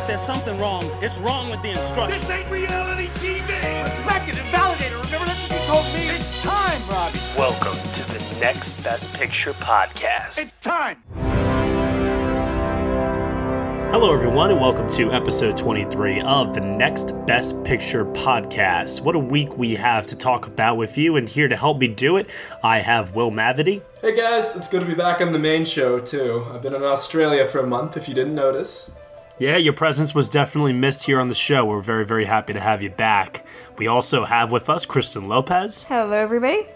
Don't laugh! If there's something wrong, it's wrong with the instructions. This ain't reality TV! Respect it and validate it. Remember that's what you told me. It's time, Robbie. Welcome to the Next Best Picture podcast. It's time. Hello, everyone, and welcome to episode 23 of the Next Best Picture podcast. What a week we have to talk about with you, and here to help me do it, I have Will Mavity. Hey guys, it's good to be back on the main show too. I've been in Australia for a month if you didn't notice. Yeah, your presence was definitely missed here on the show. We're very, very happy to have you back. We also have with us Kristen Lopez Hello, everybody.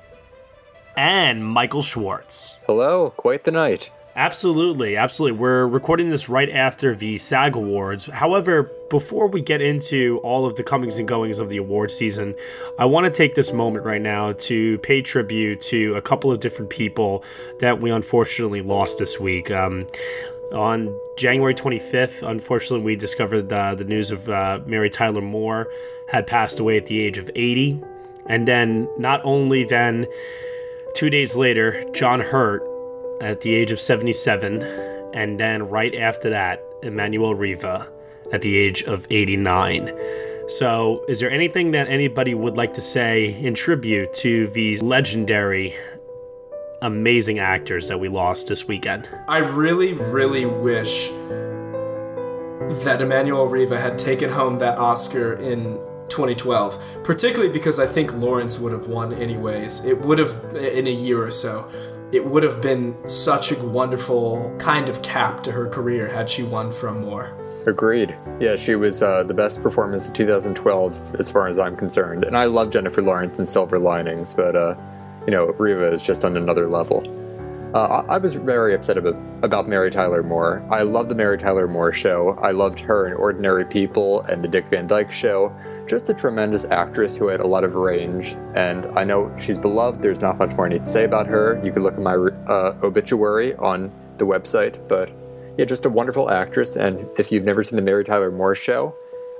and Michael Schwartz. Hello, quite the night. Absolutely, absolutely. We're recording this right after the SAG Awards. However, before we get into all of the comings and goings of the award season, I want to take this moment right now to pay tribute to a couple of different people that we unfortunately lost this week. Um, on January 25th, unfortunately, we discovered the, the news of uh, Mary Tyler Moore had passed away at the age of 80. And then, not only then, two days later, John Hurt at the age of 77, and then right after that, Emmanuelle Riva at the age of 89. So, is there anything that anybody would like to say in tribute to these legendary, amazing actors that we lost this weekend? I really, really wish that Emmanuelle Riva had taken home that Oscar in 2012, particularly because I think Lawrence would have won anyways. It would have, in a year or so, it would have been such a wonderful kind of cap to her career had she won from Moore. Agreed. Yeah, she was uh, the best performance of 2012 as far as I'm concerned. And I love Jennifer Lawrence in Silver Linings, but, uh, you know, Riva is just on another level. Uh, I was very upset about, about Mary Tyler Moore. I love the Mary Tyler Moore show. I loved her in Ordinary People and the Dick Van Dyke show. Just a tremendous actress who had a lot of range, and I know she's beloved. There's not much more I need to say about her. You can look at my uh, obituary on the website, but yeah, just a wonderful actress. And if you've never seen the Mary Tyler Moore show,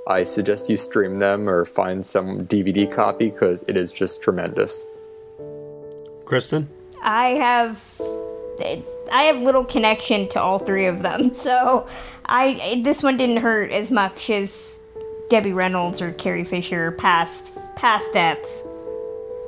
I suggest you stream them or find some DVD copy because it is just tremendous. Kristen? I have. I have little connection to all three of them, so I this one didn't hurt as much as Debbie Reynolds or Carrie Fisher past past deaths.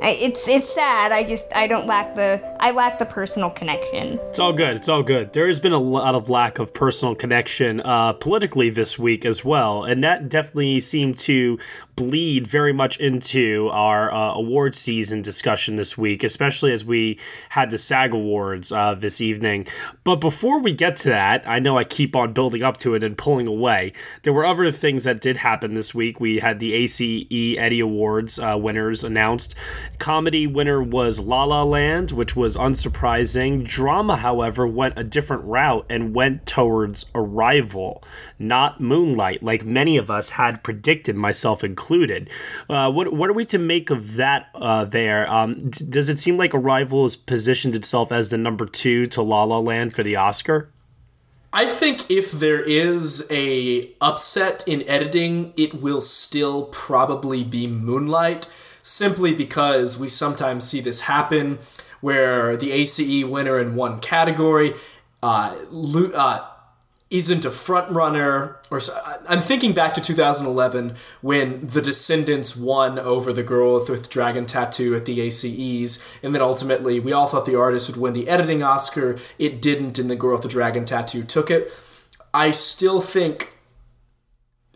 It's it's sad. I just I don't lack the I lack the personal connection. It's all good. It's all good. There has been a lot of lack of personal connection uh, politically this week as well, and that definitely seemed to bleed very much into our uh, award season discussion this week, especially as we had the SAG Awards uh, this evening. But before we get to that, I know I keep on building up to it and pulling away. There were other things that did happen this week. We had the ACE Eddie Awards uh, winners announced. Comedy winner was La La Land, which was unsurprising. Drama, however, went a different route and went towards Arrival, not Moonlight, like many of us had predicted, myself included. Uh, what what are we to make of that? Uh, there, um, d- does it seem like Arrival has positioned itself as the number two to La La Land for the Oscar? I think if there is a upset in editing, it will still probably be Moonlight, simply because we sometimes see this happen where the ACE winner in one category uh, uh, isn't a front runner. Or so, I'm thinking back to 2011 when The Descendants won over The Girl with Dragon Tattoo at the ACEs, and then ultimately we all thought the artist would win the editing Oscar. It didn't, and The Girl with the Dragon Tattoo took it. I still think.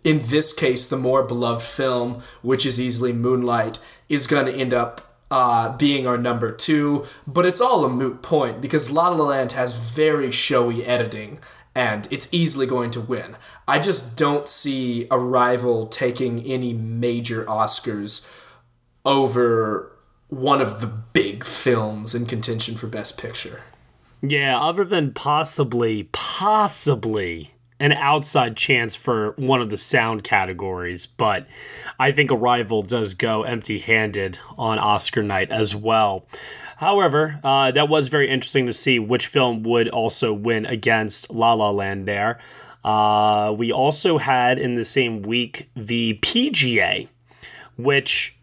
In this case, the more beloved film, which is easily Moonlight, is going to end up uh, being our number two, but it's all a moot point because La La Land has very showy editing and it's easily going to win. I just don't see Arrival taking any major Oscars over one of the big films in contention for Best Picture. Yeah, other than possibly, possibly an outside chance for one of the sound categories, but I think Arrival does go empty handed on Oscar night as well. However, uh, that was very interesting to see which film would also win against La La Land there. Uh, we also had in the same week the PGA, which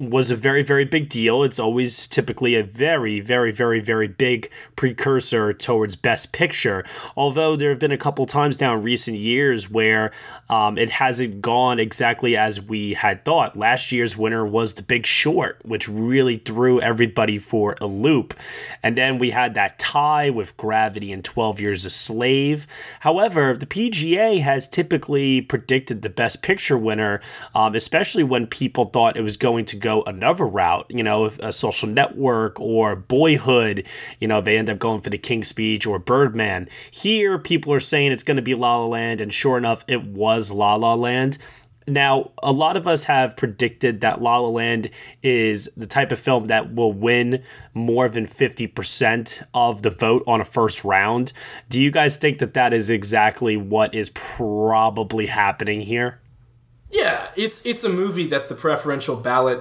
was a very, very big deal. It's always typically a very, very, very, very big precursor towards Best Picture. Although there have been a couple times now in recent years where um, it hasn't gone exactly as we had thought. Last year's winner was The Big Short, which really threw everybody for a loop. And then we had that tie with Gravity and 12 Years a Slave. However, the PGA has typically predicted the Best Picture winner, um, especially when people thought it was going to go go another route, you know, a social network or boyhood, you know, they end up going for the King's Speech or Birdman. Here, people are saying it's going to be La La Land, and sure enough, it was La La Land. Now, a lot of us have predicted that La La Land is the type of film that will win more than 50% of the vote on a first round. Do you guys think that that is exactly what is probably happening here? Yeah, it's it's a movie that the preferential ballot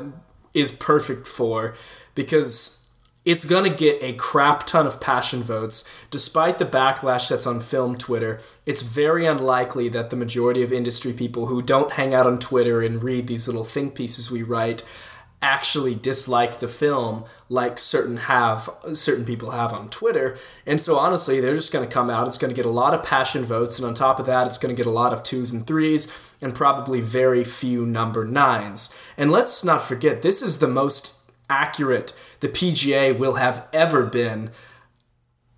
is perfect for because it's going to get a crap ton of passion votes. Despite the backlash that's on film Twitter, it's very unlikely that the majority of industry people who don't hang out on Twitter and read these little think pieces we write actually dislike the film like certain have certain people have on Twitter. And so honestly, they're just going to come out. It's going to get a lot of passion votes, and on top of that, it's going to get a lot of twos and threes, and probably very few number nines. And let's not forget, this is the most accurate the PGA will have ever been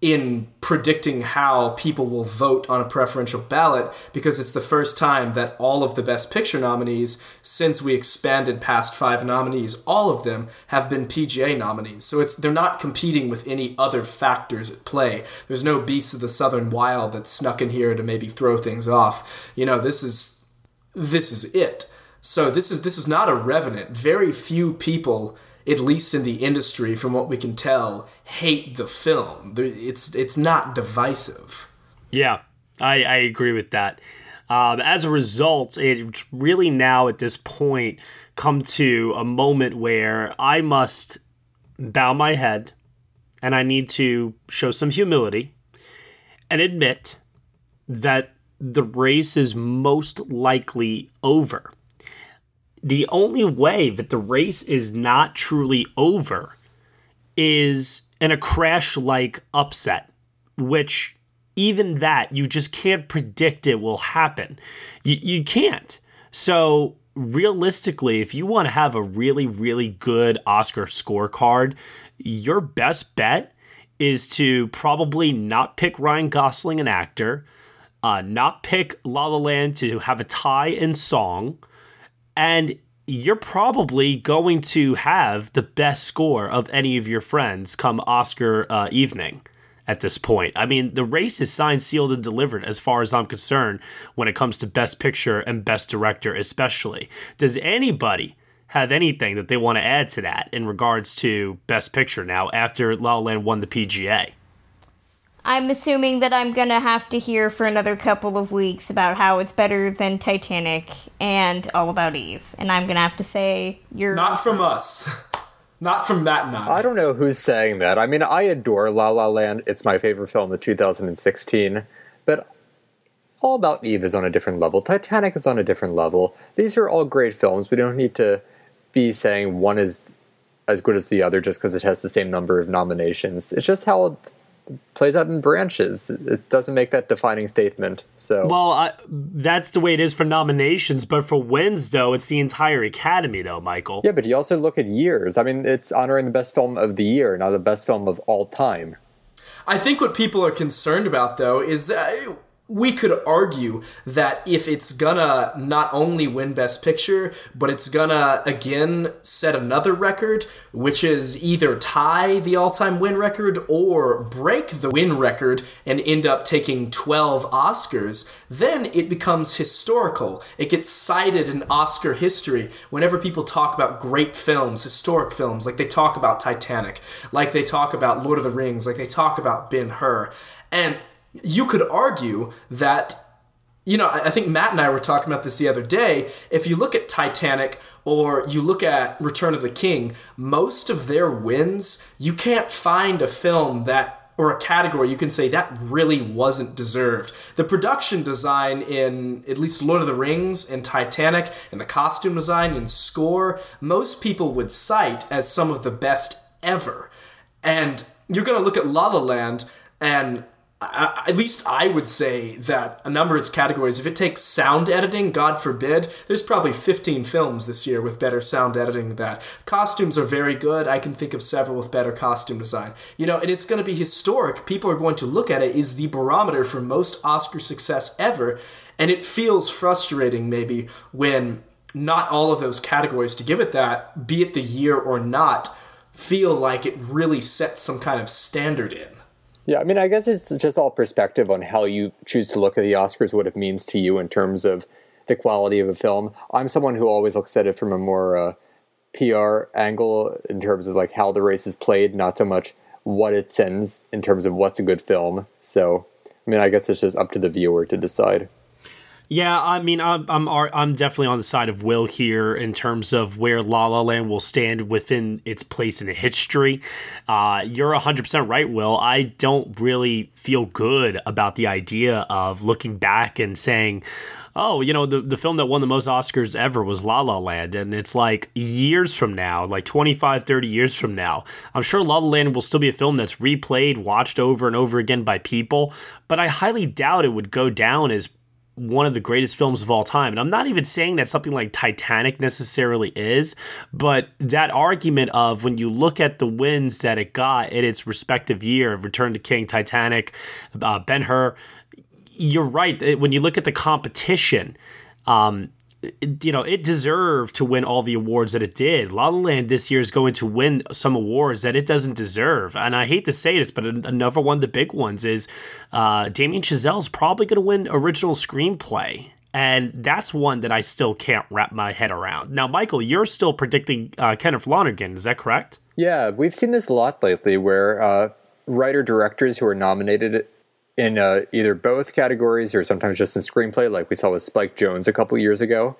in predicting how people will vote on a preferential ballot because it's the first time that all of the Best Picture nominees, since we expanded past five nominees, all of them have been PGA nominees. So it's they're not competing with any other factors at play. There's no Beasts of the Southern Wild that snuck in here to maybe throw things off. You know, this is this is it. So this is this is not a revenant. Very few people at least in the industry, from what we can tell, hate the film. It's it's not divisive. Yeah, I, I agree with that. Um, as a result, it's really now at this point come to a moment where I must bow my head and I need to show some humility and admit that the race is most likely over the only way that the race is not truly over is in a crash like upset, which even that you just can't predict it will happen. You, you can't. So, realistically, if you want to have a really, really good Oscar scorecard, your best bet is to probably not pick Ryan Gosling, an actor, uh, not pick La La Land to have a tie in song and you're probably going to have the best score of any of your friends come Oscar uh, evening at this point. I mean, the race is signed, sealed, and delivered as far as I'm concerned when it comes to Best Picture and Best Director, especially. Does anybody have anything that they want to add to that in regards to Best Picture now after La La Land won the PGA? I'm assuming that I'm gonna have to hear for another couple of weeks about how it's better than Titanic and All About Eve, and I'm gonna have to say you're not from us, not from that and I. I don't know who's saying that. I mean, I adore La La Land. It's my favorite film of 2016, but All About Eve is on a different level. Titanic is on a different level. These are all great films. We don't need to be saying one is as good as the other just because it has the same number of nominations. It's just how plays out in branches. It doesn't make that defining statement. So well, I, that's the way it is for nominations, but for wins, though, it's the entire Academy, though, Michael. Yeah, but you also look at years. I mean, it's honoring the best film of the year, not the best film of all time. I think what people are concerned about, though, is that we could argue that if it's gonna not only win Best Picture, but it's gonna again set another record, which is either tie the all time win record or break the win record and end up taking 12 Oscars, then it becomes historical. It gets cited in Oscar history whenever people talk about great films, historic films, like they talk about Titanic, like they talk about Lord of the Rings, like they talk about Ben Hur. And you could argue that you know, I think Matt and I were talking about this the other day. If you look at Titanic or you look at Return of the King, most of their wins, you can't find a film that or a category you can say that really wasn't deserved. The production design in at least Lord of the Rings and Titanic and the costume design and score, most people would cite as some of the best ever. And you're going to look at La La Land and I, at least I would say that a number of its categories, if it takes sound editing, God forbid, there's probably 15 films this year with better sound editing than that. Costumes are very good. I can think of several with better costume design. You know, and it's going to be historic. People are going to look at it is the barometer for most Oscar success ever. And it feels frustrating maybe when not all of those categories to give it that, be it the year or not, feel like it really sets some kind of standard in. Yeah, I mean, I guess it's just all perspective on how you choose to look at the Oscars, what it means to you in terms of the quality of a film. I'm someone who always looks at it from a more uh, PR angle in terms of like how the race is played, not so much what it sends in terms of what's a good film. So, I mean, I guess it's just up to the viewer to decide. Yeah, I mean, I'm I'm I'm definitely on the side of Will here in terms of where La La Land will stand within its place in history. Uh, you're 100% right, Will. I don't really feel good about the idea of looking back and saying, oh, you know, the, the film that won the most Oscars ever was La La Land. And it's like years from now, like 25, 30 years from now, I'm sure La La Land will still be a film that's replayed, watched over and over again by people. But I highly doubt it would go down as one of the greatest films of all time. And I'm not even saying that something like Titanic necessarily is, but that argument of when you look at the wins that it got in its respective year, Return to King, Titanic, uh, Ben Hur, you're right. When you look at the competition, um, you know, it deserved to win all the awards that it did. La La Land this year is going to win some awards that it doesn't deserve. And I hate to say this, but another one of the big ones is uh, Damien Chazelle is probably going to win original screenplay. And that's one that I still can't wrap my head around. Now, Michael, you're still predicting uh, Kenneth Lonergan, is that correct? Yeah, we've seen this a lot lately where uh, writer directors who are nominated in uh, either both categories or sometimes just in screenplay, like we saw with Spike Jonze a couple years ago,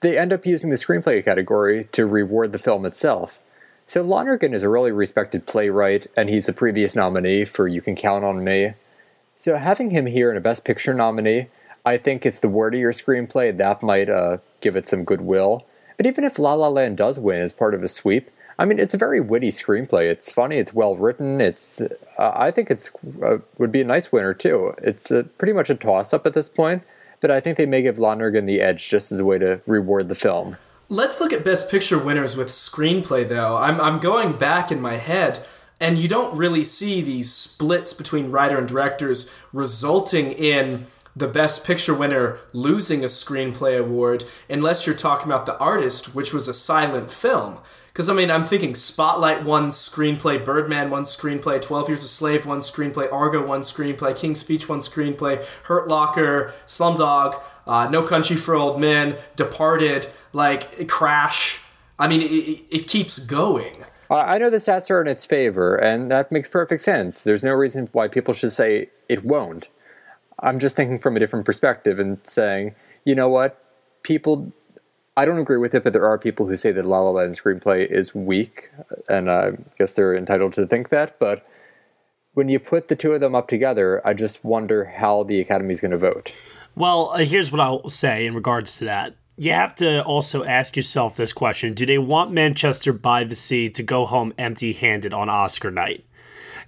they end up using the screenplay category to reward the film itself. So Lonergan is a really respected playwright, and he's a previous nominee for You Can Count on Me. So having him here in a Best Picture nominee, I think it's the wordier screenplay that might uh, give it some goodwill. But even if La La Land does win as part of a sweep, I mean, it's a very witty screenplay. It's funny. It's well written. It's. Uh, I think it's uh, would be a nice winner too. It's a, pretty much a toss up at this point, but I think they may give Lonergan the edge just as a way to reward the film. Let's look at Best Picture winners with screenplay, though. I'm I'm going back in my head, and you don't really see these splits between writer and directors resulting in the Best Picture winner losing a screenplay award unless you're talking about The Artist, which was a silent film. Because, I mean, I'm thinking Spotlight won screenplay, Birdman won screenplay, 12 Years a Slave won screenplay, Argo won screenplay, King's Speech won screenplay, Hurt Locker, Slumdog, uh, No Country for Old Men, Departed, like Crash. I mean, it, it keeps going. I know the stats are in its favor, and that makes perfect sense. There's no reason why people should say it won't. I'm just thinking from a different perspective and saying, you know what? People I don't agree with it, but there are people who say that La La Land screenplay is weak, and I guess they're entitled to think that. But when you put the two of them up together, I just wonder how the Academy is going to vote. Well, uh, here's what I'll say in regards to that. You have to also ask yourself this question Do they want Manchester by the Sea to go home empty handed on Oscar night?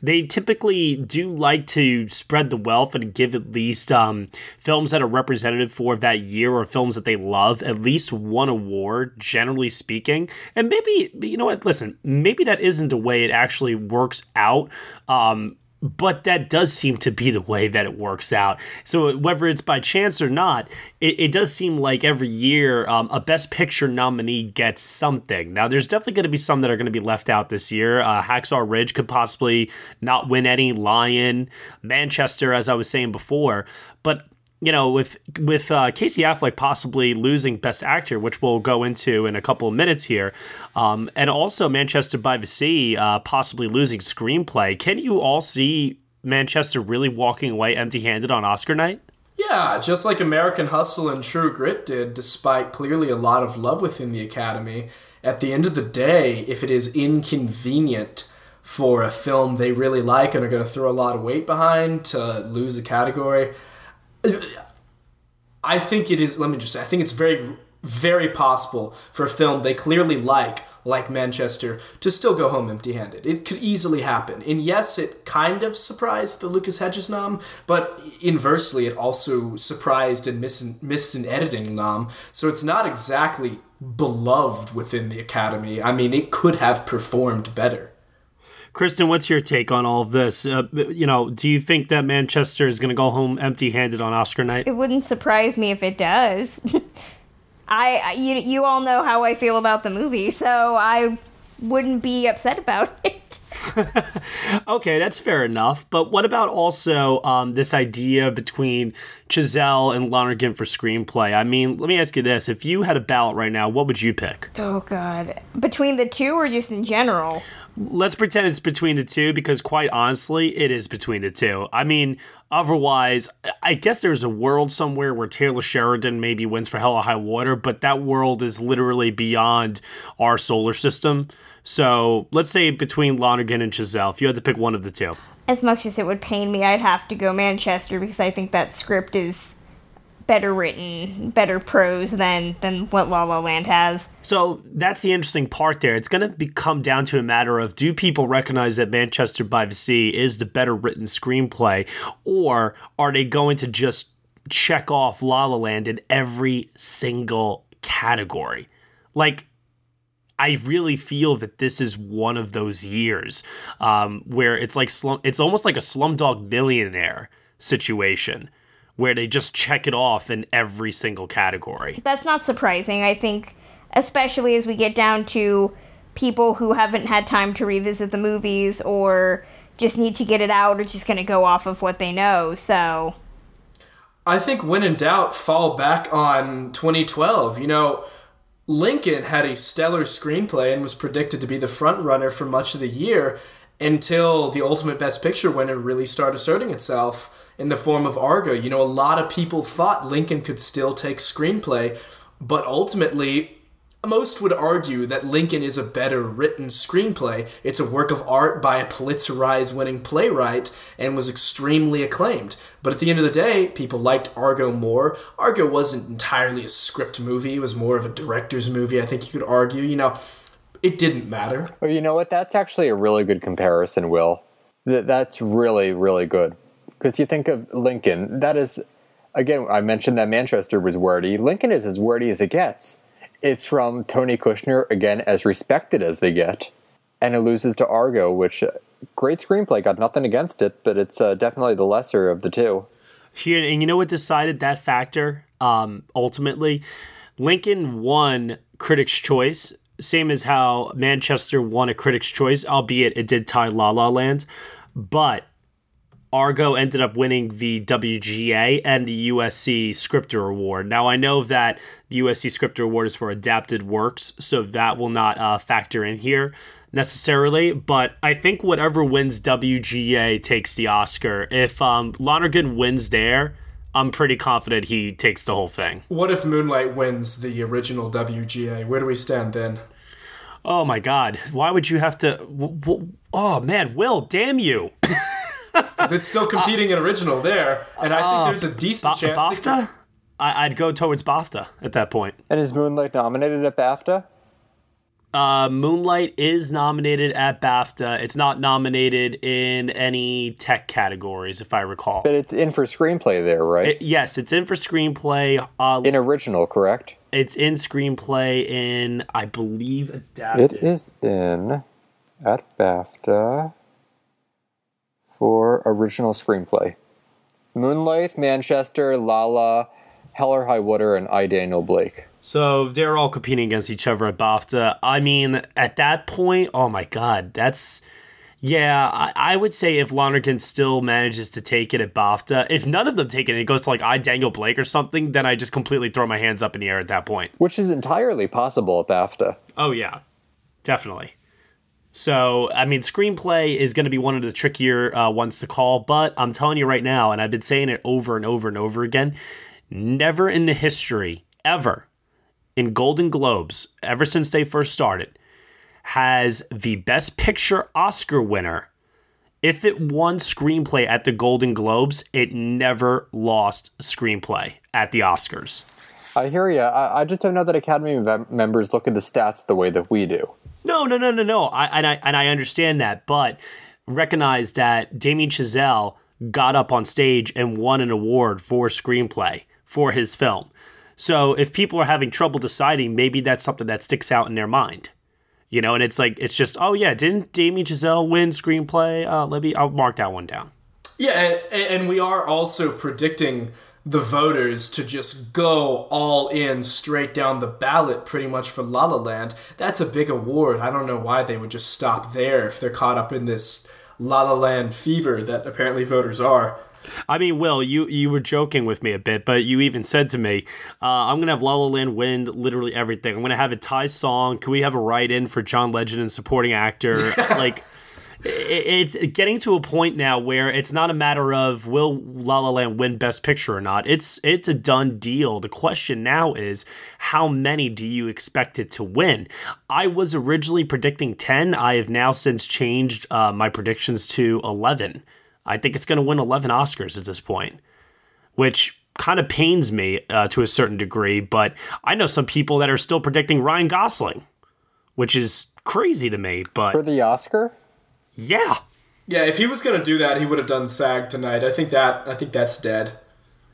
They typically do like to spread the wealth and give at least um, films that are representative for that year or films that they love at least one award, generally speaking. And maybe, you know what, listen, maybe that isn't the way it actually works out. Um, but that does seem to be the way that it works out. So whether it's by chance or not, it, it does seem like every year um, a Best Picture nominee gets something. Now, there's definitely going to be some that are going to be left out this year. Uh, Hacksaw Ridge could possibly not win any. Lion, Manchester, as I was saying before, but you know, with with uh, Casey Affleck possibly losing Best Actor, which we'll go into in a couple of minutes here, um, and also Manchester by the Sea uh, possibly losing Screenplay. Can you all see Manchester really walking away empty-handed on Oscar night? Yeah, just like American Hustle and True Grit did, despite clearly a lot of love within the Academy. At the end of the day, if it is inconvenient for a film they really like and are going to throw a lot of weight behind to lose a category, I think it is. Let me just say, I think it's very, very possible for a film they clearly like, like Manchester, to still go home empty-handed. It could easily happen. And yes, it kind of surprised the Lucas Hedges nom, but inversely, it also surprised and missed, missed an editing nom. So it's not exactly beloved within the Academy. I mean, it could have performed better. Kristen, what's your take on all of this? Uh, you know, do you think that Manchester is going to go home empty-handed on Oscar night? It wouldn't surprise me if it does. I you you all know how I feel about the movie, so I wouldn't be upset about it. okay, that's fair enough. But what about also um, this idea between Chazelle and Lonergan for screenplay? I mean, let me ask you this: If you had a ballot right now, what would you pick? Oh God, between the two or just in general? Let's pretend it's between the two because quite honestly it is between the two. I mean otherwise i guess there's a world somewhere where taylor sheridan maybe wins for hell or high water but that world is literally beyond our solar system. So let's say between lonergan and chazelle if you had to pick one of the two. As much as it would pain me i'd have to go manchester because i think that script is better written, better prose than than what La La Land has. So that's the interesting part there. It's going to come down to a matter of do people recognize that Manchester by the Sea is the better written screenplay, or are they going to just check off La La Land in every single category? Like. I really feel that this is one of those years um, where it's like slum, it's almost like a Slumdog Millionaire situation where they just check it off in every single category. That's not surprising. I think, especially as we get down to people who haven't had time to revisit the movies or just need to get it out or just going to go off of what they know. So. I think when in doubt, fall back on 2012. You know, Lincoln had a stellar screenplay and was predicted to be the front runner for much of the year until the ultimate best picture winner really started asserting itself in the form of Argo. You know, a lot of people thought Lincoln could still take screenplay, but ultimately, most would argue that Lincoln is a better written screenplay. It's a work of art by a Pulitzer Prize winning playwright and was extremely acclaimed. But at the end of the day, people liked Argo more. Argo wasn't entirely a script movie, it was more of a director's movie, I think you could argue. You know, it didn't matter. Well, you know what? That's actually a really good comparison, Will. That's really, really good because you think of Lincoln, that is, again, I mentioned that Manchester was wordy. Lincoln is as wordy as it gets. It's from Tony Kushner, again, as respected as they get. And it loses to Argo, which, uh, great screenplay, got nothing against it, but it's uh, definitely the lesser of the two. And you know what decided that factor um, ultimately? Lincoln won Critics' Choice, same as how Manchester won a Critics' Choice, albeit it did tie La La Land. But Argo ended up winning the WGA and the USC Scripter Award. Now, I know that the USC Scripter Award is for adapted works, so that will not uh, factor in here necessarily, but I think whatever wins WGA takes the Oscar. If um, Lonergan wins there, I'm pretty confident he takes the whole thing. What if Moonlight wins the original WGA? Where do we stand then? Oh my god, why would you have to. W- w- oh man, Will, damn you. because it's still competing in original there, and I think uh, there's a decent chance. BAFTA? I- would go towards BAFTA at that point. And is Moonlight nominated at BAFTA? Uh, Moonlight is nominated at BAFTA. It's not nominated in any tech categories, if I recall. But it's in for screenplay there, right? It, yes, it's in for screenplay. Uh, in original, correct? It's in screenplay in, I believe, adapted. It is in at BAFTA for original screenplay. Moonlight, Manchester, Lala, Hell or High Water, and I, Daniel Blake. So they're all competing against each other at BAFTA. I mean, at that point, oh my god, that's yeah. I, I would say if Lonergan still manages to take it at BAFTA, if none of them take it, and it goes to like I Daniel Blake or something, then I just completely throw my hands up in the air at that point. Which is entirely possible at BAFTA. Oh yeah, definitely. So, I mean, screenplay is going to be one of the trickier uh, ones to call, but I'm telling you right now, and I've been saying it over and over and over again never in the history, ever, in Golden Globes, ever since they first started, has the Best Picture Oscar winner, if it won screenplay at the Golden Globes, it never lost screenplay at the Oscars. I hear you. I, I just don't know that Academy mem- members look at the stats the way that we do. No, no, no, no, no. I, and I and I understand that, but recognize that Damien Chazelle got up on stage and won an award for screenplay for his film. So if people are having trouble deciding, maybe that's something that sticks out in their mind. You know, and it's like it's just, oh yeah, didn't Damien Chazelle win screenplay? Uh, let me, I'll mark that one down. Yeah, and, and we are also predicting the voters to just go all in straight down the ballot pretty much for La La Land. That's a big award. I don't know why they would just stop there if they're caught up in this La La Land fever that apparently voters are. I mean, Will, you you were joking with me a bit, but you even said to me, uh, "I'm gonna have La La Land win literally everything. I'm gonna have a tie song. Can we have a write-in for John Legend and supporting actor? like." It's getting to a point now where it's not a matter of will La La Land win Best Picture or not. It's it's a done deal. The question now is how many do you expect it to win? I was originally predicting ten. I have now since changed uh, my predictions to eleven. I think it's going to win 11 Oscars at this point, which kind of pains me uh, to a certain degree. But I know some people that are still predicting Ryan Gosling, which is crazy to me. But for the Oscar, yeah, yeah. If he was going to do that, he would have done SAG tonight. I think that I think that's dead.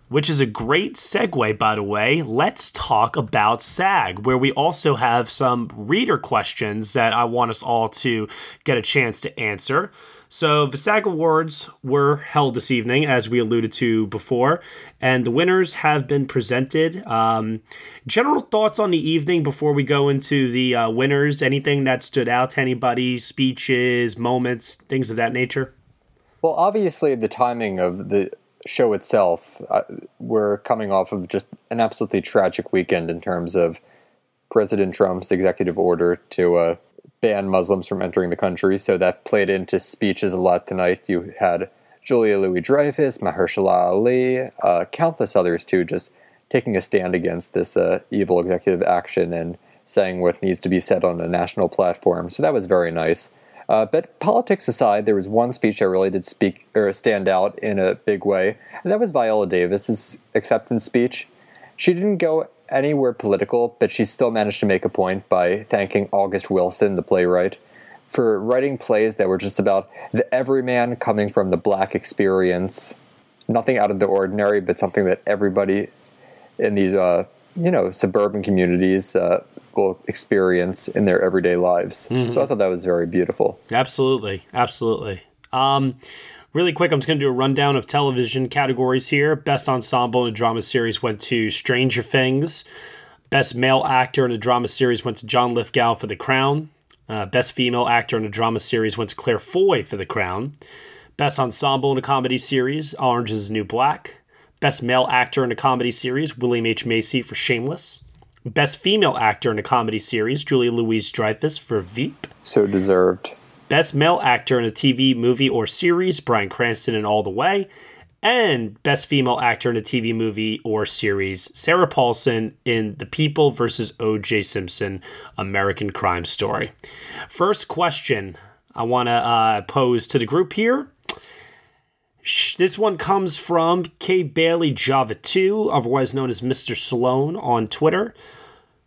Which is a great segue, by the way. Let's talk about SAG, where we also have some reader questions that I want us all to get a chance to answer. So the SAG Awards were held this evening, as we alluded to before, and the winners have been presented. Um, general thoughts on the evening before we go into the uh, winners? Anything that stood out to anybody? Speeches, moments, things of that nature? Well, obviously, the timing of the show itself, uh, we're coming off of just an absolutely tragic weekend in terms of President Trump's executive order to uh, ban Muslims from entering the country. So that played into speeches a lot tonight. You had Julia Louis Dreyfus, Mahershala Ali, uh, countless others too, just taking a stand against this uh, evil executive action and saying what needs to be said on a national platform. So that was very nice. Uh, but politics aside, there was one speech I really did speak or stand out in a big way, and that was Viola Davis's acceptance speech. She didn't go anywhere political, but she still managed to make a point by thanking August Wilson, the playwright, for writing plays that were just about the everyman coming from the black experience. Nothing out of the ordinary, but something that everybody in these, uh, you know, suburban communities uh, will experience in their everyday lives. Mm-hmm. So I thought that was very beautiful. Absolutely, absolutely. Um, really quick, I'm just going to do a rundown of television categories here. Best ensemble in a drama series went to Stranger Things. Best male actor in a drama series went to John Lithgow for The Crown. Uh, best female actor in a drama series went to Claire Foy for The Crown. Best ensemble in a comedy series, Orange is the New Black. Best male actor in a comedy series, William H. Macy for Shameless. Best female actor in a comedy series, Julia Louise Dreyfus for Veep. So deserved. Best male actor in a TV, movie, or series, Bryan Cranston in All the Way. And best female actor in a TV, movie, or series, Sarah Paulson in The People versus O.J. Simpson American Crime Story. First question I want to uh, pose to the group here. This one comes from K. Bailey Java 2, otherwise known as Mr. Sloan on Twitter.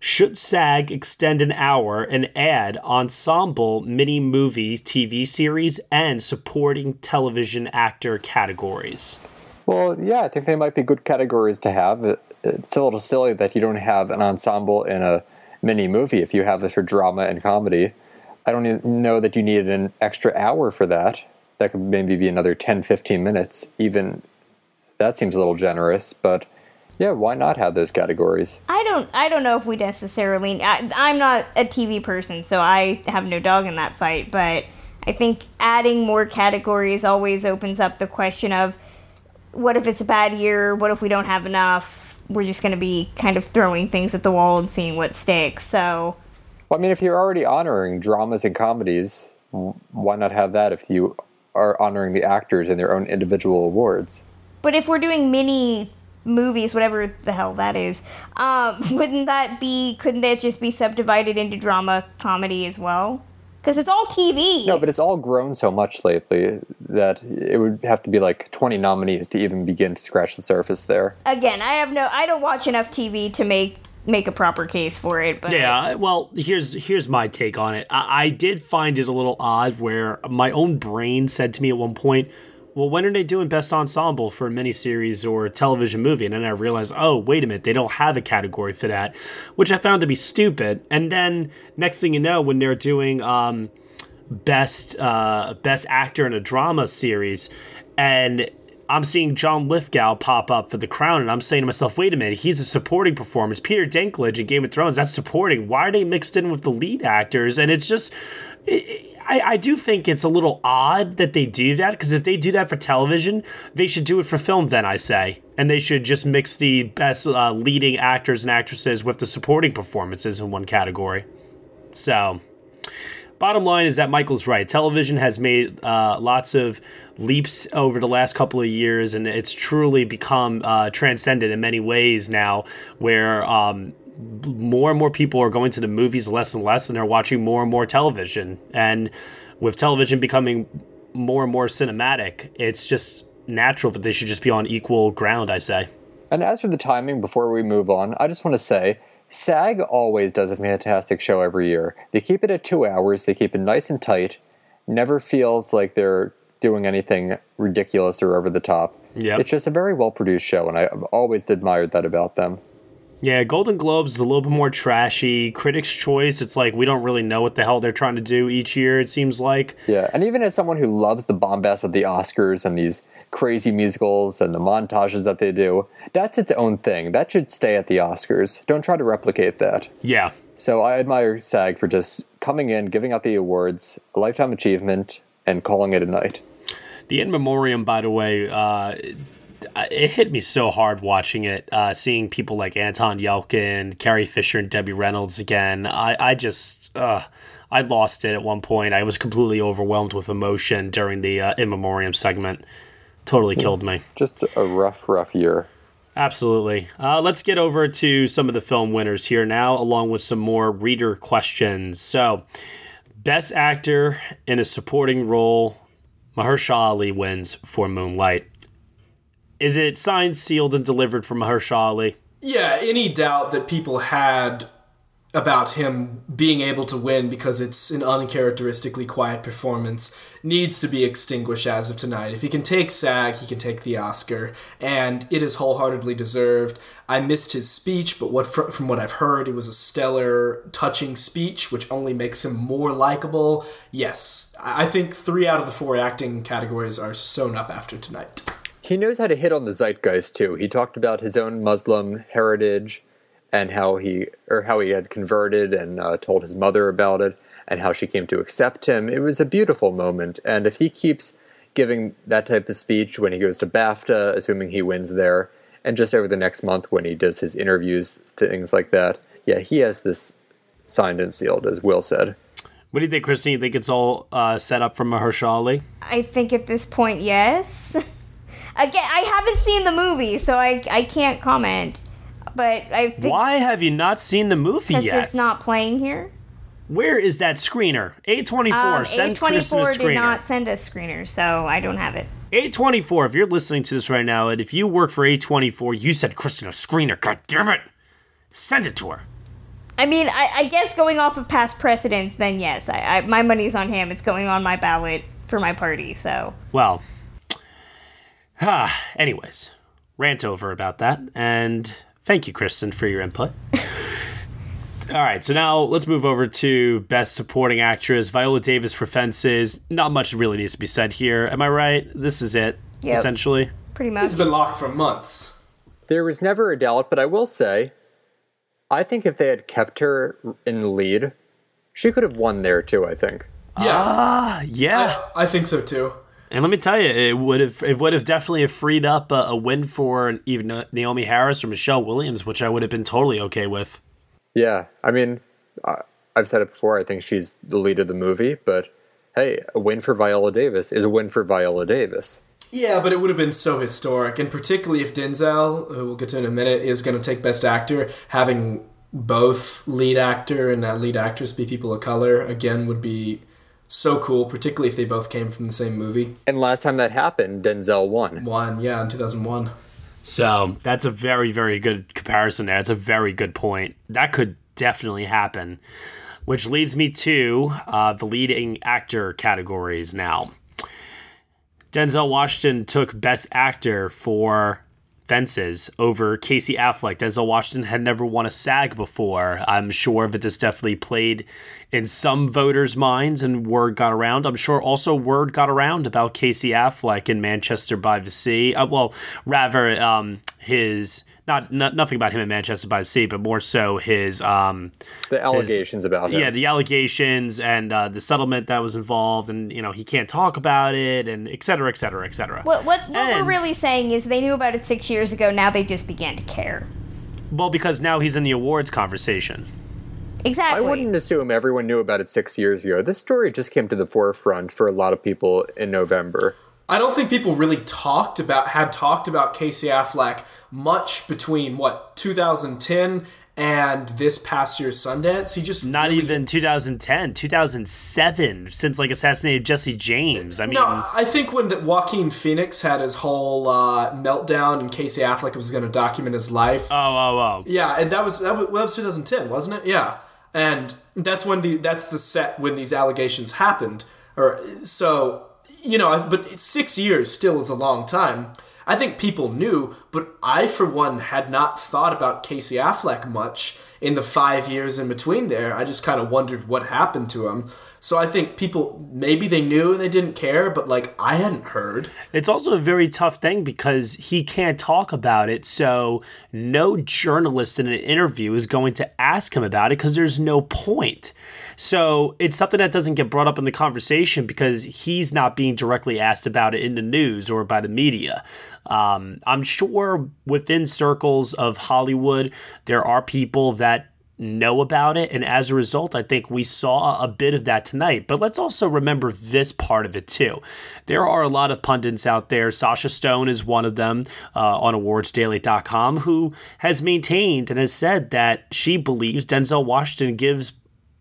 Should SAG extend an hour and add ensemble mini movie TV series and supporting television actor categories? Well, yeah, I think they might be good categories to have. It's a little silly that you don't have an ensemble in a mini movie if you have this for drama and comedy. I don't know that you need an extra hour for that. that could maybe be another 10, 15 minutes. Even that seems a little generous, but yeah, why not have those categories? I don't I don't know if we necessarily I, I'm not a TV person, so I have no dog in that fight, but I think adding more categories always opens up the question of what if it's a bad year? What if we don't have enough? We're just going to be kind of throwing things at the wall and seeing what sticks. So, well, I mean, if you're already honoring dramas and comedies, why not have that if you are honoring the actors in their own individual awards? But if we're doing mini movies, whatever the hell that is, um, wouldn't that be? Couldn't that just be subdivided into drama, comedy as well? because it's all TV. No, but it's all grown so much lately that it would have to be like 20 nominees to even begin to scratch the surface there. Again, I have no I don't watch enough TV to make make a proper case for it, but Yeah, well, here's here's my take on it. I, I did find it a little odd where my own brain said to me at one point, well, when are they doing best ensemble for a miniseries or a television movie? And then I realized, oh, wait a minute, they don't have a category for that, which I found to be stupid. And then next thing you know, when they're doing um, best uh, best actor in a drama series, and I'm seeing John Lithgow pop up for The Crown, and I'm saying to myself, wait a minute, he's a supporting performance. Peter Dinklage in Game of Thrones, that's supporting. Why are they mixed in with the lead actors? And it's just. It, I, I do think it's a little odd that they do that because if they do that for television, they should do it for film. Then I say, and they should just mix the best uh, leading actors and actresses with the supporting performances in one category. So, bottom line is that Michael's right. Television has made uh, lots of leaps over the last couple of years, and it's truly become uh, transcendent in many ways now, where um, more and more people are going to the movies less and less, and they're watching more and more television. And with television becoming more and more cinematic, it's just natural that they should just be on equal ground, I say. And as for the timing, before we move on, I just want to say SAG always does a fantastic show every year. They keep it at two hours, they keep it nice and tight, never feels like they're doing anything ridiculous or over the top. Yep. It's just a very well produced show, and I've always admired that about them. Yeah, Golden Globes is a little bit more trashy. Critics' Choice, it's like we don't really know what the hell they're trying to do each year, it seems like. Yeah, and even as someone who loves the bombast of the Oscars and these crazy musicals and the montages that they do, that's its own thing. That should stay at the Oscars. Don't try to replicate that. Yeah. So I admire SAG for just coming in, giving out the awards, a lifetime achievement, and calling it a night. The In Memoriam, by the way, uh, it hit me so hard watching it, uh, seeing people like Anton Yelchin, Carrie Fisher, and Debbie Reynolds again. I, I just, uh, I lost it at one point. I was completely overwhelmed with emotion during the uh, In Memoriam segment. Totally killed me. Just a rough, rough year. Absolutely. Uh, let's get over to some of the film winners here now, along with some more reader questions. So, Best Actor in a Supporting Role, Mahershala Ali wins for Moonlight. Is it signed, sealed, and delivered from Mahershala Ali? Yeah, any doubt that people had about him being able to win because it's an uncharacteristically quiet performance needs to be extinguished as of tonight. If he can take SAG, he can take the Oscar, and it is wholeheartedly deserved. I missed his speech, but what from what I've heard, it was a stellar, touching speech, which only makes him more likable. Yes, I think three out of the four acting categories are sewn up after tonight. He knows how to hit on the zeitgeist too. He talked about his own Muslim heritage and how he or how he had converted and uh, told his mother about it and how she came to accept him. It was a beautiful moment, and if he keeps giving that type of speech when he goes to BAFTA, assuming he wins there, and just over the next month when he does his interviews, things like that, yeah, he has this signed and sealed, as Will said. What do you think, Christine? You think it's all uh, set up for Mahershala Ali? I think at this point, yes. Again, I haven't seen the movie, so I I can't comment. But I think why have you not seen the movie yet? Because it's not playing here. Where is that screener? A twenty four. Send A24 did not send us screener, so I don't have it. A24, if you're listening to this right now, and if you work for A24, you said Kristen a screener. God damn it! Send it to her. I mean, I, I guess going off of past precedents, then yes, I, I, my money's on him. It's going on my ballot for my party. So well, ah, anyways, rant over about that, and thank you, Kristen, for your input. All right, so now let's move over to Best Supporting Actress. Viola Davis for Fences. Not much really needs to be said here. Am I right? This is it, Yep. essentially. Pretty much. This has been locked for months. There was never a doubt, but I will say, I think if they had kept her in the lead, she could have won there too. I think. Yeah, Ah, yeah. I think so too. And let me tell you, it would have it would have definitely freed up a, a win for even Naomie Harris or Michelle Williams, which I would have been totally okay with. Yeah, I mean, I, I've said it before. I think she's the lead of the movie, but hey, a win for Viola Davis is a win for Viola Davis. Yeah, but it would have been so historic, and particularly if Denzel, who we'll get to in a minute, is going to take Best Actor, having both lead actor and lead actress be people of color again would be so cool. Particularly if they both came from the same movie. And last time that happened, Denzel won. Won, yeah, in two thousand one. So that's a very, very good comparison there. It's a very good point. That could definitely happen. Which leads me to uh, the leading actor categories now. Denzel Washington took Best Actor for Fences over Casey Affleck. Denzel Washington had never won a SAG before. I'm sure that this definitely played in some voters' minds and word got around. I'm sure also word got around about Casey Affleck in Manchester by the Sea. Uh, well, rather, um, his. Not, not nothing about him in Manchester by the Sea, but more so his um, The allegations about him. yeah, the allegations and uh, the settlement that was involved, and you know he can't talk about it, and et cetera, et cetera, et cetera. What what, what we're really saying is they knew about it six years ago. Now they just began to care. Well, because now he's in the awards conversation. Exactly. I wouldn't assume everyone knew about it six years ago. This story just came to the forefront for a lot of people in November. I don't think people really talked about had talked about Casey Affleck much between what 2010 and this past year's Sundance. He just Not really- even 2010, 2007, since like assassinated Jesse James. I mean, No, I think when Joaquin Phoenix had his whole uh, meltdown and Casey Affleck was going to document his life. oh, oh, oh. Yeah, and that was that was, that was 2010, wasn't it? Yeah, and that's when the that's the set when these allegations happened. Or so you know, but six years still is a long time. I think people knew, but I, for one, had not thought about Casey Affleck much in the five years in between there. I just kind of wondered what happened to him. So I think people maybe they knew and they didn't care, but like I hadn't heard. It's also a very tough thing because he can't talk about it. So no journalist in an interview is going to ask him about it because there's no point. So it's something that doesn't get brought up in the conversation because he's not being directly asked about it in the news or by the media. Um, I'm sure within circles of Hollywood, there are people that know about it. And as a result, I think we saw a bit of that tonight. But let's also remember this part of it too. There are a lot of pundits out there. Sasha Stone is one of them uh, on awardsdaily.com who has maintained and has said that she believes Denzel Washington gives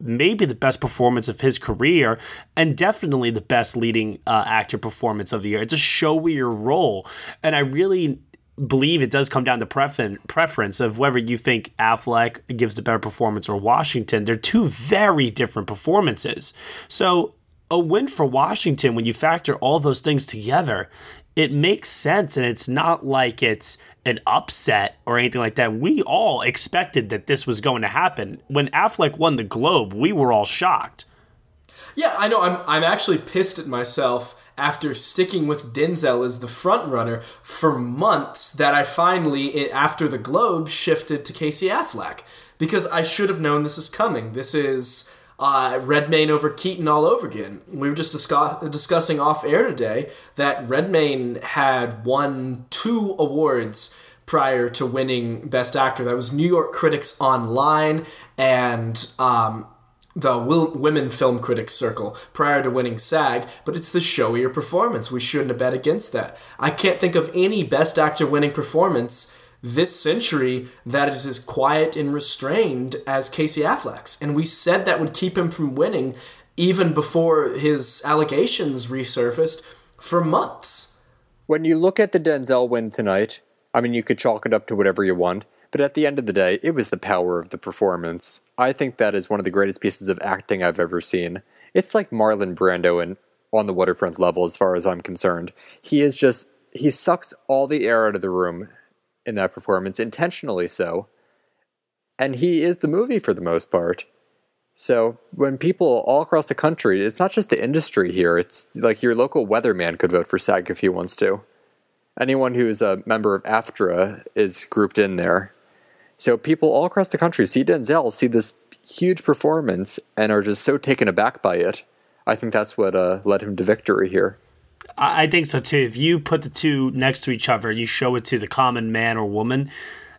maybe the best performance of his career and definitely the best leading uh, actor performance of the year. It's a showier role. And I really believe it does come down to prefer- preference of whether you think Affleck gives the better performance or Washington. They're two very different performances. So a win for Washington when you factor all those things together, it makes sense and it's not like it's an upset or anything like that. We all expected that this was going to happen. When Affleck won the Globe, we were all shocked. Yeah, I know. I'm I'm actually pissed at myself after sticking with Denzel as the front runner for months that I finally after the Globe shifted to Casey Affleck because I should have known this is coming. This is uh, Redmayne over Keaton all over again. We were just discuss- discussing off air today that Redmayne had won two awards prior to winning Best Actor. That was New York Critics Online and um, the Will- Women Film Critics Circle prior to winning SAG, but it's the showier performance. We shouldn't have bet against that. I can't think of any Best Actor winning performance this century that is as quiet and restrained as Casey Affleck's. And we said that would keep him from winning even before his allegations resurfaced for months. When you look at the Denzel win tonight, I mean, you could chalk it up to whatever you want, but at the end of the day, it was the power of the performance. I think that is one of the greatest pieces of acting I've ever seen. It's like Marlon Brando in on the waterfront level, as far as I'm concerned. He is just he sucks all the air out of the room in that performance, intentionally so. and he is the movie for the most part. So when people all across the country, it's not just the industry here. It's like your local weatherman could vote for SAG if he wants to. Anyone who is a member of AFTRA is grouped in there. So people all across the country see Denzel, see this huge performance, and are just so taken aback by it. I think that's what uh, led him to victory here. I think so too. If you put the two next to each other and you show it to the common man or woman,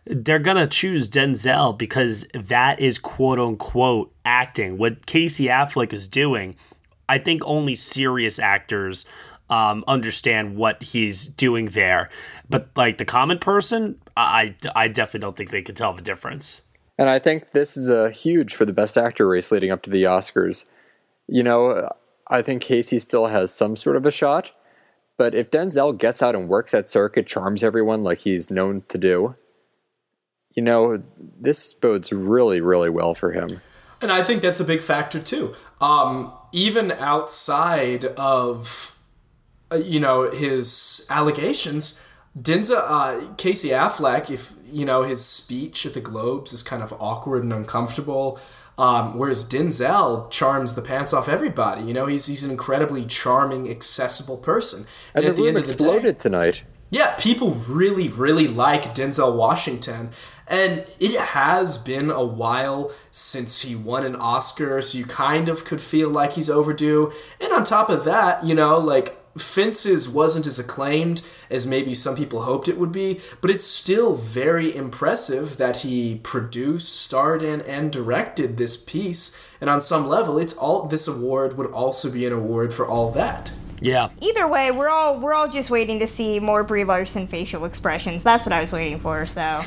they're gonna choose Denzel because that is quote unquote acting. What Casey Affleck is doing, I think only serious actors um, understand what he's doing there. But like the common person, I, I definitely don't think they can tell the difference. And I think this is a huge for the best actor race leading up to the Oscars. You know, I think Casey still has some sort of a shot, but if Denzel gets out and works that circuit, charms everyone like he's known to do, you know, this bodes really, really well for him. And I think that's a big factor too. Um, even outside of, uh, you know, his allegations, Denzel, uh, Casey Affleck, if you know his speech at the Globes is kind of awkward and uncomfortable, um, whereas Denzel charms the pants off everybody. You know, he's he's an incredibly charming, accessible person. And, and at the, end of the day, tonight. Yeah, people really, really like Denzel Washington. And it has been a while since he won an Oscar, so you kind of could feel like he's overdue. And on top of that, you know, like Fences wasn't as acclaimed as maybe some people hoped it would be, but it's still very impressive that he produced, starred in, and directed this piece. And on some level, it's all this award would also be an award for all that. Yeah. Either way, we're all we're all just waiting to see more Brie Larson facial expressions. That's what I was waiting for. So.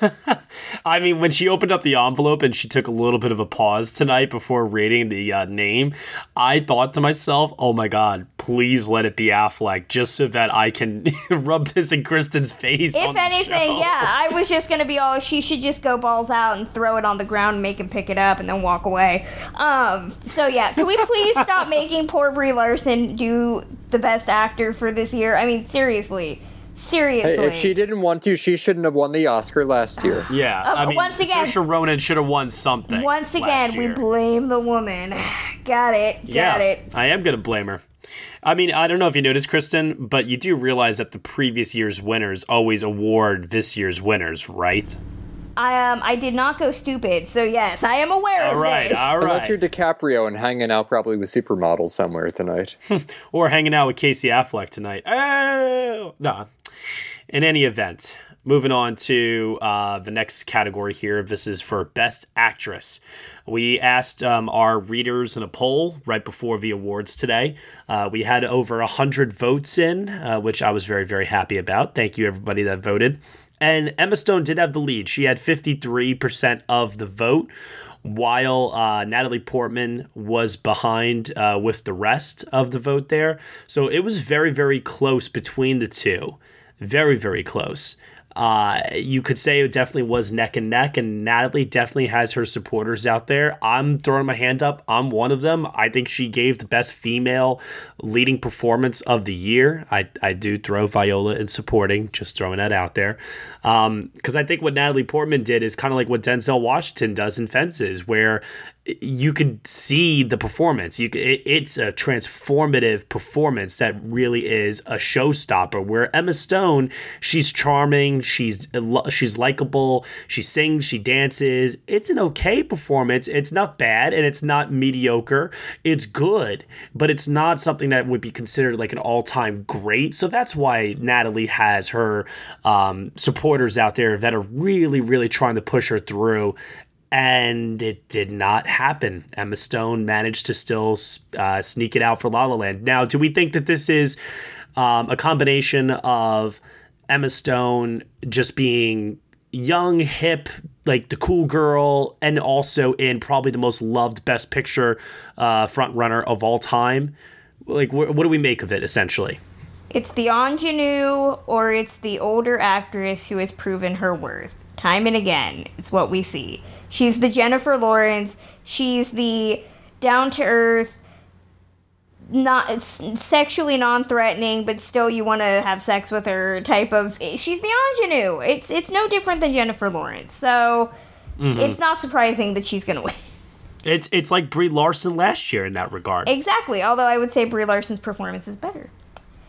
I mean, when she opened up the envelope and she took a little bit of a pause tonight before reading the uh, name, I thought to myself, "Oh my God, please let it be Affleck, just so that I can rub this in Kristen's face." If anything, yeah, I was just gonna be all. She should just go balls out and throw it on the ground, and make him pick it up, and then walk away. Um. So yeah, can we please stop making poor Brie Larson do the best actor for this year? I mean, seriously. Seriously. Hey, if she didn't want to, she shouldn't have won the Oscar last year. yeah. Uh, I mean, once again, Saoirse Ronan should have won something. Once again, we blame the woman. Got it. Got yeah, it. I am going to blame her. I mean, I don't know if you noticed, Kristen, but you do realize that the previous year's winners always award this year's winners, right? I um I did not go stupid, so yes, I am aware all of right, this. All right, Unless you're DiCaprio and hanging out probably with supermodels somewhere tonight, or hanging out with Casey Affleck tonight. Oh, no. In any event, moving on to uh, the next category here. This is for Best Actress. We asked um, our readers in a poll right before the awards today. Uh, we had over 100 votes in, uh, which I was very, very happy about. Thank you, everybody that voted. And Emma Stone did have the lead. She had 53% of the vote, while uh, Natalie Portman was behind uh, with the rest of the vote there. So it was very, very close between the two. Very, very close. Uh, you could say it definitely was neck and neck, and Natalie definitely has her supporters out there. I'm throwing my hand up. I'm one of them. I think she gave the best female leading performance of the year. I, I do throw Viola in supporting, just throwing that out there. Because um, I think what Natalie Portman did is kind of like what Denzel Washington does in Fences, where you could see the performance. You it, it's a transformative performance that really is a showstopper. Where Emma Stone, she's charming, she's she's likable, she sings, she dances. It's an okay performance. It's not bad and it's not mediocre. It's good, but it's not something that would be considered like an all time great. So that's why Natalie has her um, supporters out there that are really really trying to push her through and it did not happen. Emma Stone managed to still uh, sneak it out for La La Land. Now, do we think that this is um, a combination of Emma Stone just being young, hip, like the cool girl, and also in probably the most loved Best Picture uh, front runner of all time? Like, wh- what do we make of it essentially? It's the ingenue or it's the older actress who has proven her worth. Time and again, it's what we see. She's the Jennifer Lawrence. She's the down to earth, not sexually non-threatening, but still you want to have sex with her type of. She's the ingenue. It's it's no different than Jennifer Lawrence. So Mhm. it's not surprising that she's gonna win. It's it's like Brie Larson last year in that regard. exactly. Although I would say Brie Larson's performance is better.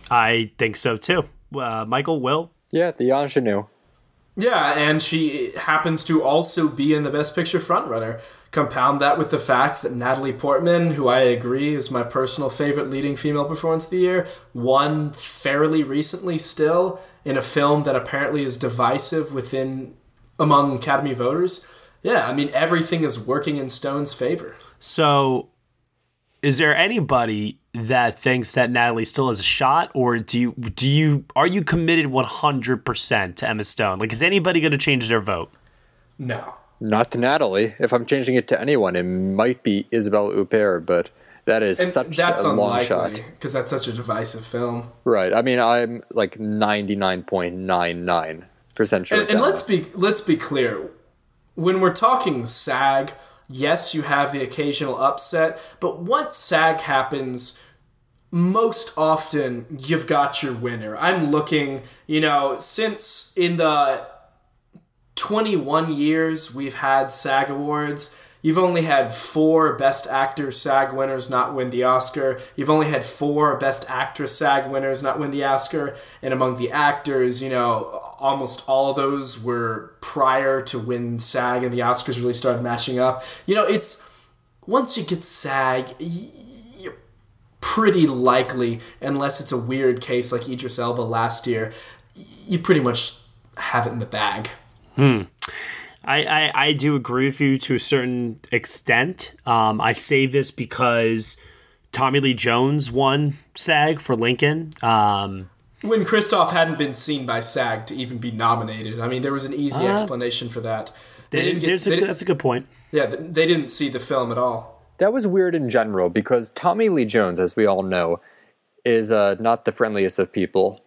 I think so too. Uh, Michael, Will, Yeah, the ingenue. Yeah, and she happens to also be in the Best Picture frontrunner. Compound that with the fact that Natalie Portman, who I agree is my personal favorite leading female performance of the year, won fairly recently still in a film that apparently is divisive within among Academy voters. Yeah, I mean everything is working in Stone's favor. So, is there anybody that thinks that Natalie still has a shot, or do you do you are you committed one hundred percent to Emma Stone? Like, is anybody going to change their vote? No. Not to Natalie. If I'm changing it to anyone, it might be Isabelle Huppert, but that is And such that's a long shot. unlikely because that's such a divisive film. Right. I mean, I'm like 99.99% sure. and, and let's be let's be clear when we're talking sag yes you have the occasional upset but once sag happens most often you've got your winner i'm looking you know since in the 21 years we've had SAG awards. You've only had four Best Actor SAG winners not win the Oscar. You've only had four Best Actress SAG winners not win the Oscar. And among the actors, you know, almost all of those were prior to when SAG and the Oscars really started matching up. You know, it's once you get SAG, you're pretty likely, unless it's a weird case like Idris Elba last year, you pretty much have it in the bag. Hmm. I, I, I do agree with you to a certain extent. Um, I say this because Tommy Lee Jones won SAG for Lincoln. Um, When Christoph hadn't been seen by SAG to even be nominated, I mean, there was an easy Uh, explanation for that. they didn't, there's a, they didn't- that's a good point. yeah, they didn't see the film at all. That was weird in general because Tommy Lee Jones, as we all know, is uh, not the friendliest of people.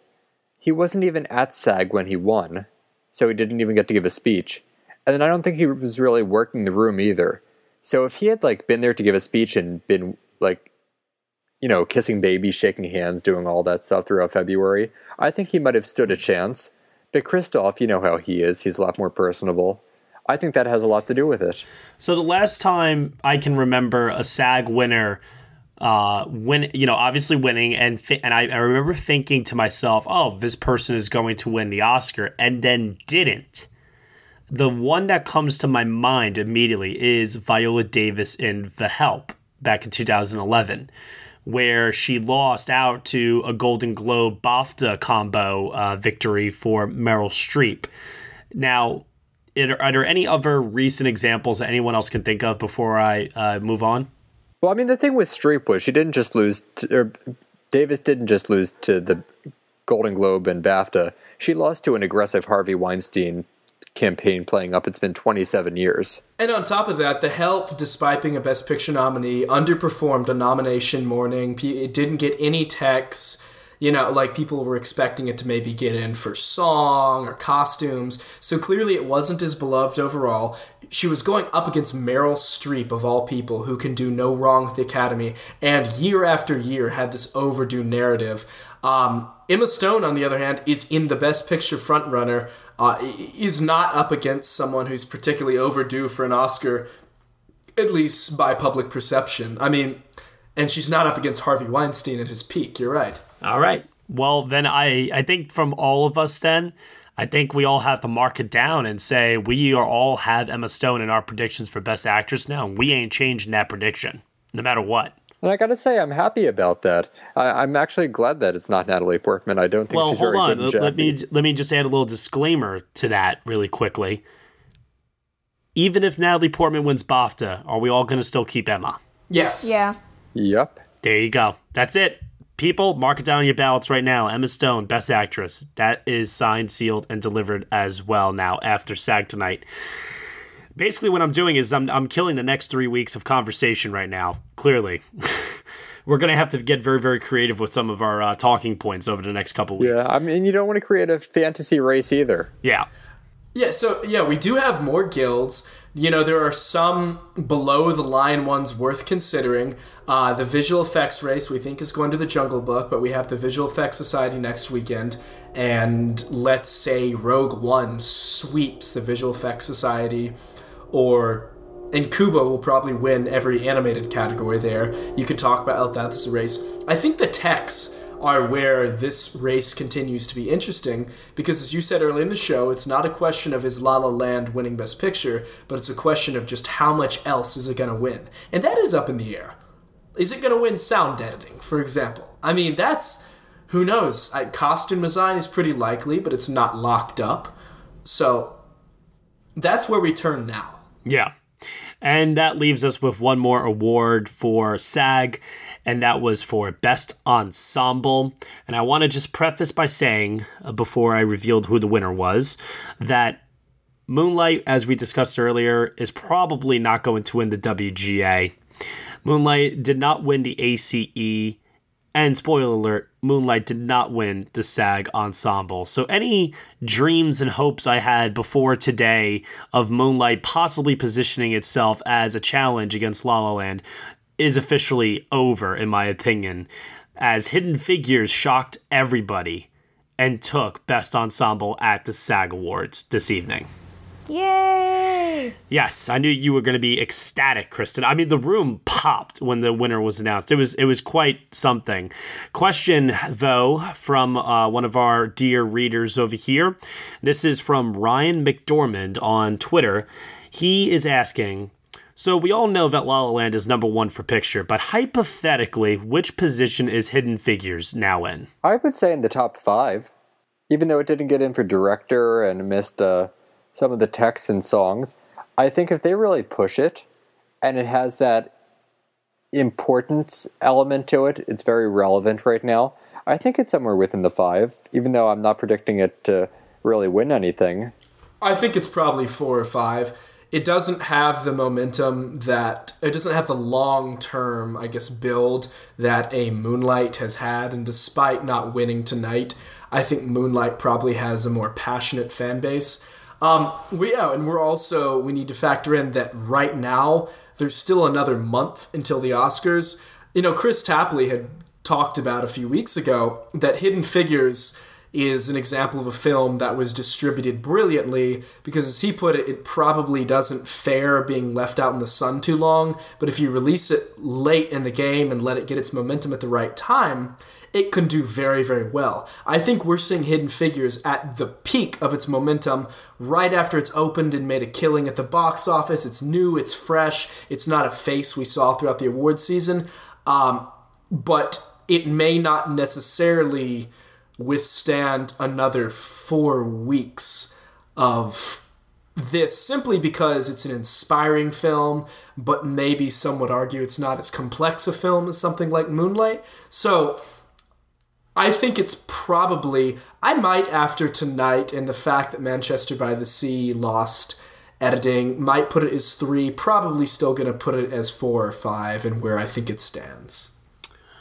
He wasn't even at SAG when he won, so he didn't even get to give a speech. And then I don't think he was really working the room either. So if he had like been there to give a speech and been like, you know, kissing babies, shaking hands, doing all that stuff throughout February, I think he might have stood a chance. But Christoph, you know how he is. He's a lot more personable. I think that has a lot to do with it. So the last time I can remember a SAG winner, uh, win, you know, obviously winning, and and I, I remember thinking to myself, "Oh, this person is going to win the Oscar," and then didn't. The one that comes to my mind immediately is Viola Davis in The Help back in 2011, where she lost out to a Golden Globe BAFTA combo uh, victory for Meryl Streep. Now, are there any other recent examples that anyone else can think of before I uh, move on? Well, I mean, the thing with Streep was she didn't just lose, to, or Davis didn't just lose to the Golden Globe and BAFTA. She lost to an aggressive Harvey Weinstein campaign playing up. It's been 27 years. And on top of that, The Help, despite being a Best Picture nominee, underperformed on nomination morning. It didn't get any texts. You know, like people were expecting it to maybe get in for song or costumes. So clearly it wasn't as beloved overall. She was going up against Meryl Streep, of all people, who can do no wrong with the Academy, and year after year had this overdue narrative. Um, Emma Stone, on the other hand, is in the Best Picture frontrunner, uh, is not up against someone who's particularly overdue for an Oscar, at least by public perception. I mean, and she's not up against Harvey Weinstein at his peak. You're right. All right. Well, then I I think from all of us, then I think we all have to mark it down and say we are all have Emma Stone in our predictions for Best Actress now. and We ain't changing that prediction, no matter what. And I gotta say, I'm happy about that. I, I'm actually glad that it's not Natalie Portman. I don't think well, she's hold very on. good in Let, let me let me just add a little disclaimer to that really quickly. Even if Natalie Portman wins BAFTA, are we all going to still keep Emma? Yes. Yeah. Yep. There you go. That's it. People, mark it down on your ballots right now. Emma Stone, Best Actress. That is signed, sealed, and delivered as well now after SAG tonight. Basically, what I'm doing is I'm, I'm killing the next three weeks of conversation right now, clearly. We're going to have to get very, very creative with some of our uh, talking points over the next couple weeks. Yeah, I mean, you don't want to create a fantasy race either. Yeah. Yeah, so yeah, we do have more guilds. You know, there are some below the line ones worth considering. Uh, the visual effects race we think is going to the Jungle Book, but we have the Visual Effects Society next weekend. And let's say Rogue One sweeps the Visual Effects Society, or and Kubo will probably win every animated category there. You can talk about that a race. I think the techs are where this race continues to be interesting because, as you said early in the show, it's not a question of is La La Land winning Best Picture, but it's a question of just how much else is it going to win. And that is up in the air. Is it going to win sound editing, for example? I mean, that's who knows. I, costume design is pretty likely, but it's not locked up. So that's where we turn now. Yeah. And that leaves us with one more award for SAG, and that was for Best Ensemble. And I want to just preface by saying, uh, before I revealed who the winner was, that Moonlight, as we discussed earlier, is probably not going to win the WGA. Moonlight did not win the ACE, and spoiler alert, Moonlight did not win the SAG ensemble. So any dreams and hopes I had before today of Moonlight possibly positioning itself as a challenge against La La Land is officially over, in my opinion, as Hidden Figures shocked everybody and took Best Ensemble at the SAG Awards this evening. Yay! Yes, I knew you were going to be ecstatic, Kristen. I mean, the room popped when the winner was announced. It was it was quite something. Question though from uh, one of our dear readers over here. This is from Ryan McDormand on Twitter. He is asking. So we all know that La La Land is number one for picture, but hypothetically, which position is Hidden Figures now in? I would say in the top five, even though it didn't get in for director and missed uh, some of the texts and songs. I think if they really push it, and it has that importance element to it, it's very relevant right now. I think it's somewhere within the five, even though I'm not predicting it to really win anything. I think it's probably four or five. It doesn't have the momentum that it doesn't have the long term, I guess, build that a Moonlight has had. And despite not winning tonight, I think Moonlight probably has a more passionate fan base. Um, we yeah, and we're also we need to factor in that right now there's still another month until the Oscars. You know, Kris Tapley had talked about a few weeks ago that Hidden Figures is an example of a film that was distributed brilliantly because, as he put it, it probably doesn't fare being left out in the sun too long. But if you release it late in the game and let it get its momentum at the right time, it can do very, very well. I think we're seeing Hidden Figures at the peak of its momentum right after it's opened and made a killing at the box office. It's new, it's fresh, it's not a face we saw throughout the award season. Um, but it may not necessarily withstand another four weeks of this simply because it's an inspiring film, but maybe some would argue it's not as complex a film as something like Moonlight. So I think it's probably, I might after tonight and the fact that Manchester by the Sea lost editing, might put it as three, probably still to put it as four or five, and where I think it stands.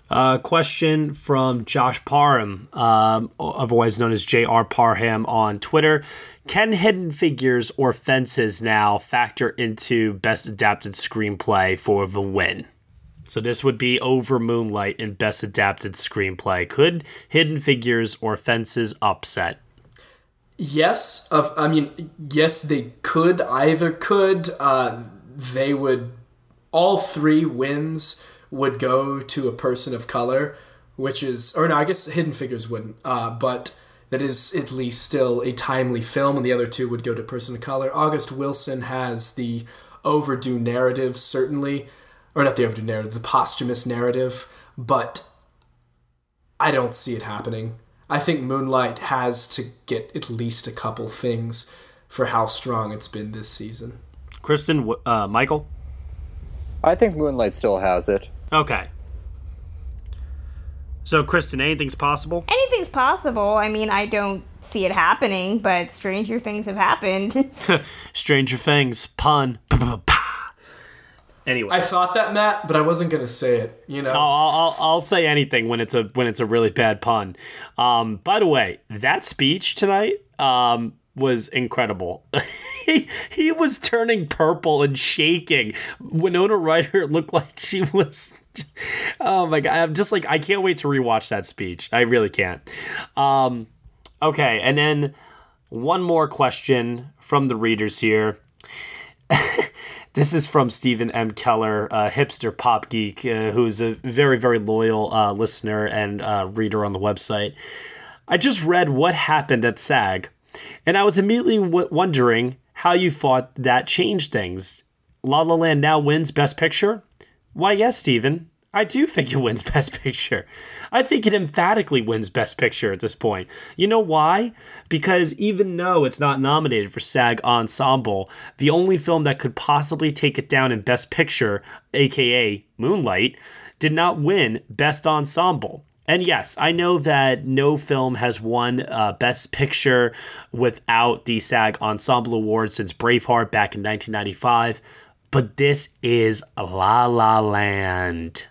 Uh, question from Josh Parham, um, otherwise known as J.R. Parham on Twitter. Can Hidden Figures or Fences now factor into Best Adapted Screenplay for the win? So this would be over Moonlight in Best Adapted Screenplay. Could Hidden Figures or Fences upset? Yes, of I mean, yes, they could. Either could. Uh, they would. All three wins would go to a person of color, which is, or no, I guess Hidden Figures wouldn't. Uh, but that is at least still a timely film, and the other two would go to person of color. August Wilson has the overdue narrative, certainly or not the overdue narrative, the posthumous narrative, but I don't see it happening. I think Moonlight has to get at least a couple things for how strong it's been this season. Kristen, uh, Michael? I think Moonlight still has it. Okay. So, Kristen, anything's possible? Anything's possible. I mean, I don't see it happening, but stranger things have happened. stranger things, pun. Anyway, I thought that Matt, but I wasn't gonna say it. You know, I'll, I'll, I'll say anything when it's a when it's a really bad pun. Um, by the way, that speech tonight um, was incredible. he he was turning purple and shaking. Winona Ryder looked like she was. Oh my god! I'm just like I can't wait to rewatch that speech. I really can't. Um, okay, and then one more question from the readers here. this is from Stephen M. Keller, a hipster pop geek, uh, who is a very, very loyal uh, listener and uh, reader on the website. I just read what happened at SAG, and I was immediately w- wondering how you thought that changed things. La La Land now wins Best Picture? Why, yes, Stephen. I do think it wins Best Picture. I think it emphatically wins Best Picture at this point. You know why? Because even though it's not nominated for SAG Ensemble, the only film that could possibly take it down in Best Picture, aka Moonlight, did not win Best Ensemble. And yes, I know that no film has won uh, Best Picture without the SAG Ensemble Award since Braveheart back in 1995, but this is La La Land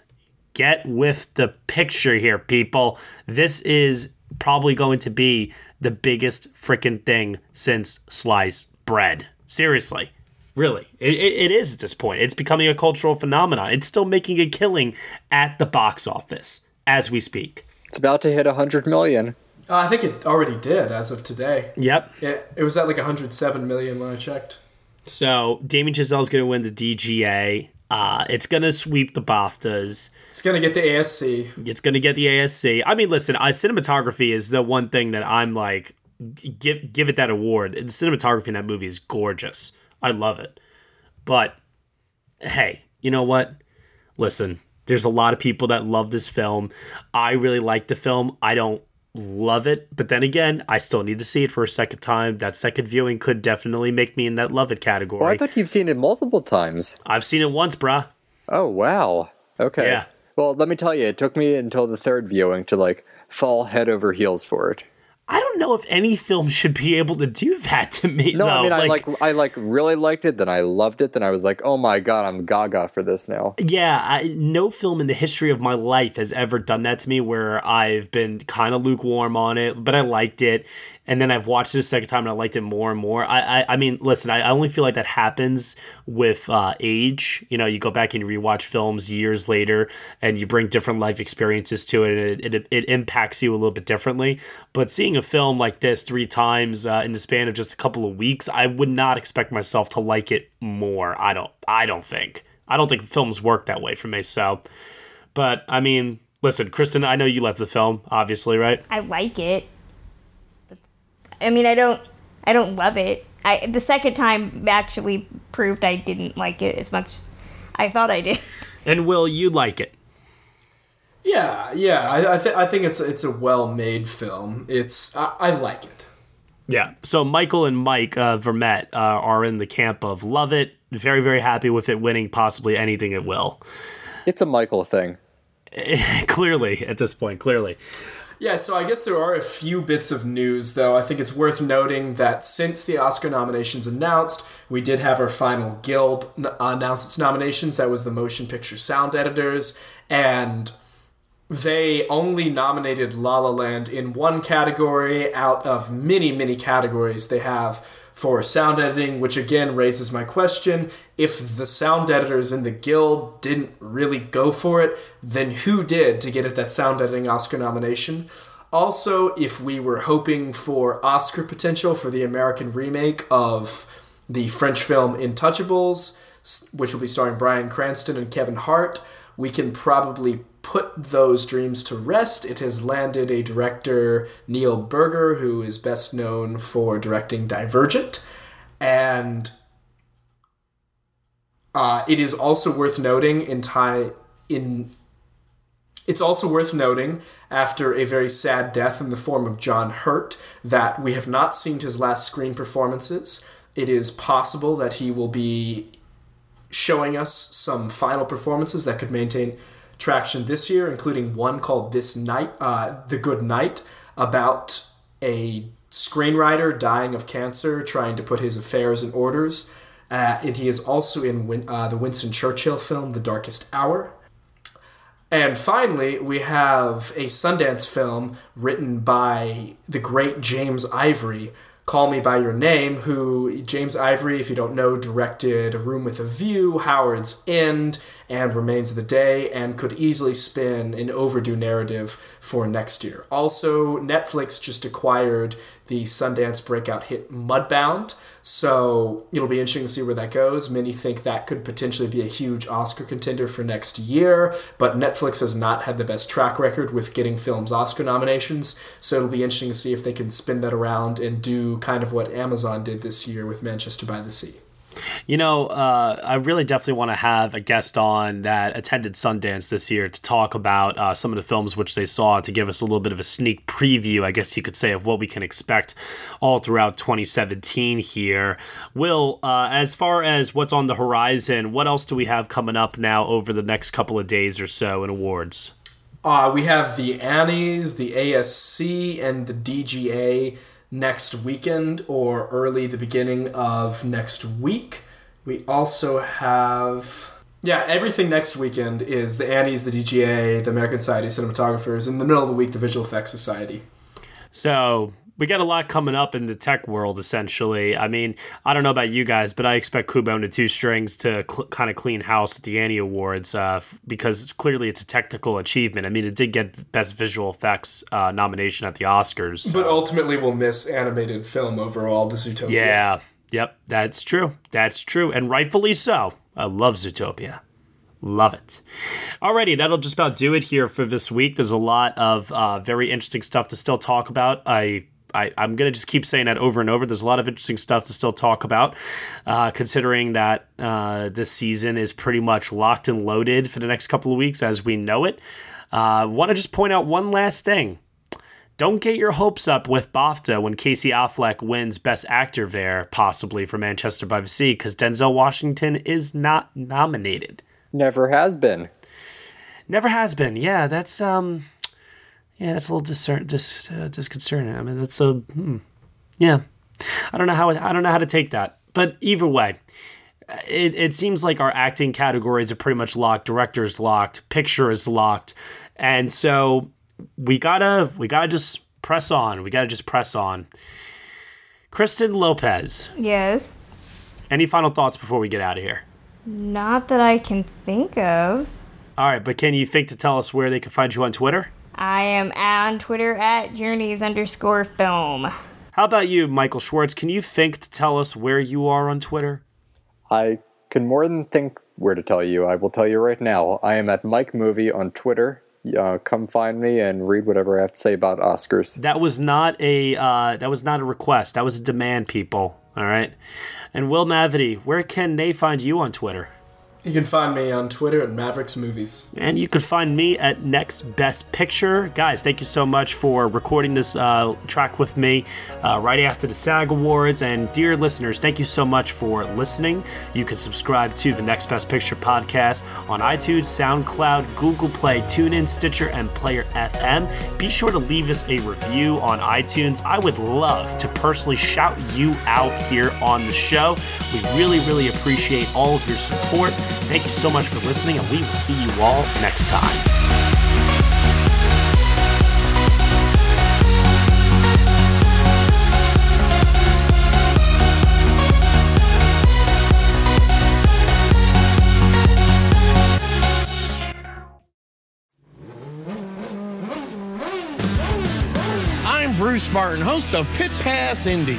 get with the picture here, people. This is probably going to be the biggest freaking thing since sliced bread. Seriously. Really. It, it is at this point. It's becoming a cultural phenomenon. It's still making a killing at the box office as we speak. It's about to hit 100 million. Uh, I think it already did as of today. Yep. It, it was at like 107 million when I checked. So Damien Chazelle's going to win the DGA. Uh, it's gonna sweep the BAFTAs. It's gonna get the ASC. It's gonna get the ASC. I mean, listen, I, cinematography is the one thing that I'm like, give give it that award. The cinematography in that movie is gorgeous. I love it. But hey, you know what? Listen, there's a lot of people that love this film. I really like the film. I don't love it. But then again, I still need to see it for a second time. That second viewing could definitely make me in that love it category. Well, I thought you've seen it multiple times. I've seen it once, bruh. Oh, wow. Okay. Yeah. Well, let me tell you, it took me until the third viewing to like fall head over heels for it. I don't know if any film should be able to do that to me. No, though. I mean, like, I like, I like really liked it. Then I loved it. Then I was like, oh my god, I'm gaga for this now. Yeah, I, no film in the history of my life has ever done that to me, where I've been kind of lukewarm on it, but I liked it, and then I've watched it a second time and I liked it more and more. I, I, I mean, listen, I, I only feel like that happens with uh, age. You know, you go back and you rewatch films years later, and you bring different life experiences to it, and it, it, it impacts you a little bit differently. But seeing a film like this three times uh, in the span of just a couple of weeks, I would not expect myself to like it more. I don't. I don't think. I don't think films work that way for me. So, but I mean, listen, Kristen, I know you left the film, obviously, right? I like it. I mean, I don't, I don't love it. I the second time actually proved I didn't like it as much as I thought I did. And Will, you like it? Yeah, yeah. I, I, th- I think it's it's a well made film. It's I, I like it. Yeah. So Michael and Mike uh, Vermette uh, are in the camp of love it. Very, very happy with it winning possibly anything it will. It's a Michael thing. clearly, at this point, clearly. Yeah, so I guess there are a few bits of news, though. I think it's worth noting that since the Oscar nominations announced, we did have our final guild announce its nominations. That was the Motion Picture Sound Editors, and they only nominated La La Land in one category out of many, many categories they have for sound editing, which again raises my question if the sound editors in the guild didn't really go for it, then who did to get it that sound editing Oscar nomination? Also, if we were hoping for Oscar potential for the American remake of the French film Intouchables, which will be starring Bryan Cranston and Kevin Hart, we can probably put those dreams to rest. It has landed a director, Neil Burger, who is best known for directing Divergent. And uh, it is also worth noting in Thai in it's also worth noting, after a very sad death in the form of John Hurt, that we have not seen his last screen performances. It is possible that he will be showing us some final performances that could maintain traction this year, including one called "This Night," uh, "The Good Night," about a screenwriter dying of cancer, trying to put his affairs in orders. Uh, and he is also in Win- uh, the Winston Churchill film "The Darkest Hour." And finally, we have a Sundance film written by the great James Ivory, Call Me By Your Name, who, James Ivory, if you don't know, directed A Room with a View, Howards End, and Remains of the Day, and could easily spin an overdue narrative for next year. Also, Netflix just acquired the Sundance breakout hit Mudbound. So it'll be interesting to see where that goes. Many think that could potentially be a huge Oscar contender for next year, but Netflix has not had the best track record with getting films Oscar nominations. So it'll be interesting to see if they can spin that around and do kind of what Amazon did this year with Manchester by the Sea. You know, uh, I really definitely want to have a guest on that attended Sundance this year to talk about uh, some of the films which they saw to give us a little bit of a sneak preview, I guess you could say, of what we can expect all throughout 2017 here. Will, uh, as far as what's on the horizon, what else do we have coming up now over the next couple of days or so in awards? Uh, we have the Annies, the ASC, and the DGA next weekend or early the beginning of next week. We also have yeah, everything next weekend is the Annies, the DGA, the American Society of Cinematographers, in the middle of the week, the Visual Effects Society. So we got a lot coming up in the tech world, essentially. I mean, I don't know about you guys, but I expect Kubo and the Two Strings to cl- kind of clean house at the Annie Awards uh, f- because clearly it's a technical achievement. I mean, it did get Best Visual Effects uh, nomination at the Oscars. So. But ultimately, we'll miss animated film overall to Zootopia. Yeah, yep, that's true. That's true, and rightfully so. I love Zootopia. Love it. Alrighty, that'll just about do it here for this week. There's a lot of uh, very interesting stuff to still talk about. I I, am going to just keep saying that over and over. There's a lot of interesting stuff to still talk about, uh, considering that uh, this season is pretty much locked and loaded for the next couple of weeks as we know it. I uh, want to just point out one last thing. Don't get your hopes up with BAFTA when Casey Affleck wins Best Actor there, possibly for Manchester by the Sea, because Denzel Washington is not nominated. Never has been. Never has been. Yeah, that's um yeah, that's a little discern, dis, uh, disconcerting. I mean, that's a hmm. yeah. I don't know how I don't know how to take that, but either way, it, it seems like our acting categories are pretty much locked. Director is locked. Picture is locked, and so we gotta we gotta just press on. We gotta just press on. Kristen Lopez. Yes. Any final thoughts before we get out of here? Not that I can think of. All right, but can you think to tell us where they can find you on Twitter? I am on Twitter at journeys underscore film. How about you, Michael Schwartz? Can you think to tell us where you are on Twitter? I can more than think where to tell you. I will tell you right now. I am at Mike Movie on Twitter. Uh, come find me and read whatever I have to say about Oscars. That was not a uh, that was not a request. That was a demand, people. All right. And Will Mavity, where can they find you on Twitter? You can find me on Twitter at Mavericks Movies. And you can find me at Next Best Picture. Guys, thank you so much for recording this uh, track with me uh, right after the SAG Awards. And dear listeners, thank you so much for listening. You can subscribe to the Next Best Picture podcast on iTunes, SoundCloud, Google Play, TuneIn, Stitcher, and Player FM. Be sure to leave us a review on iTunes. I would love to personally shout you out here on the show. We really, really appreciate all of your support. Thank you so much for listening, and we will see you all next time. I'm Bruce Martin, host of Pit Pass Indy.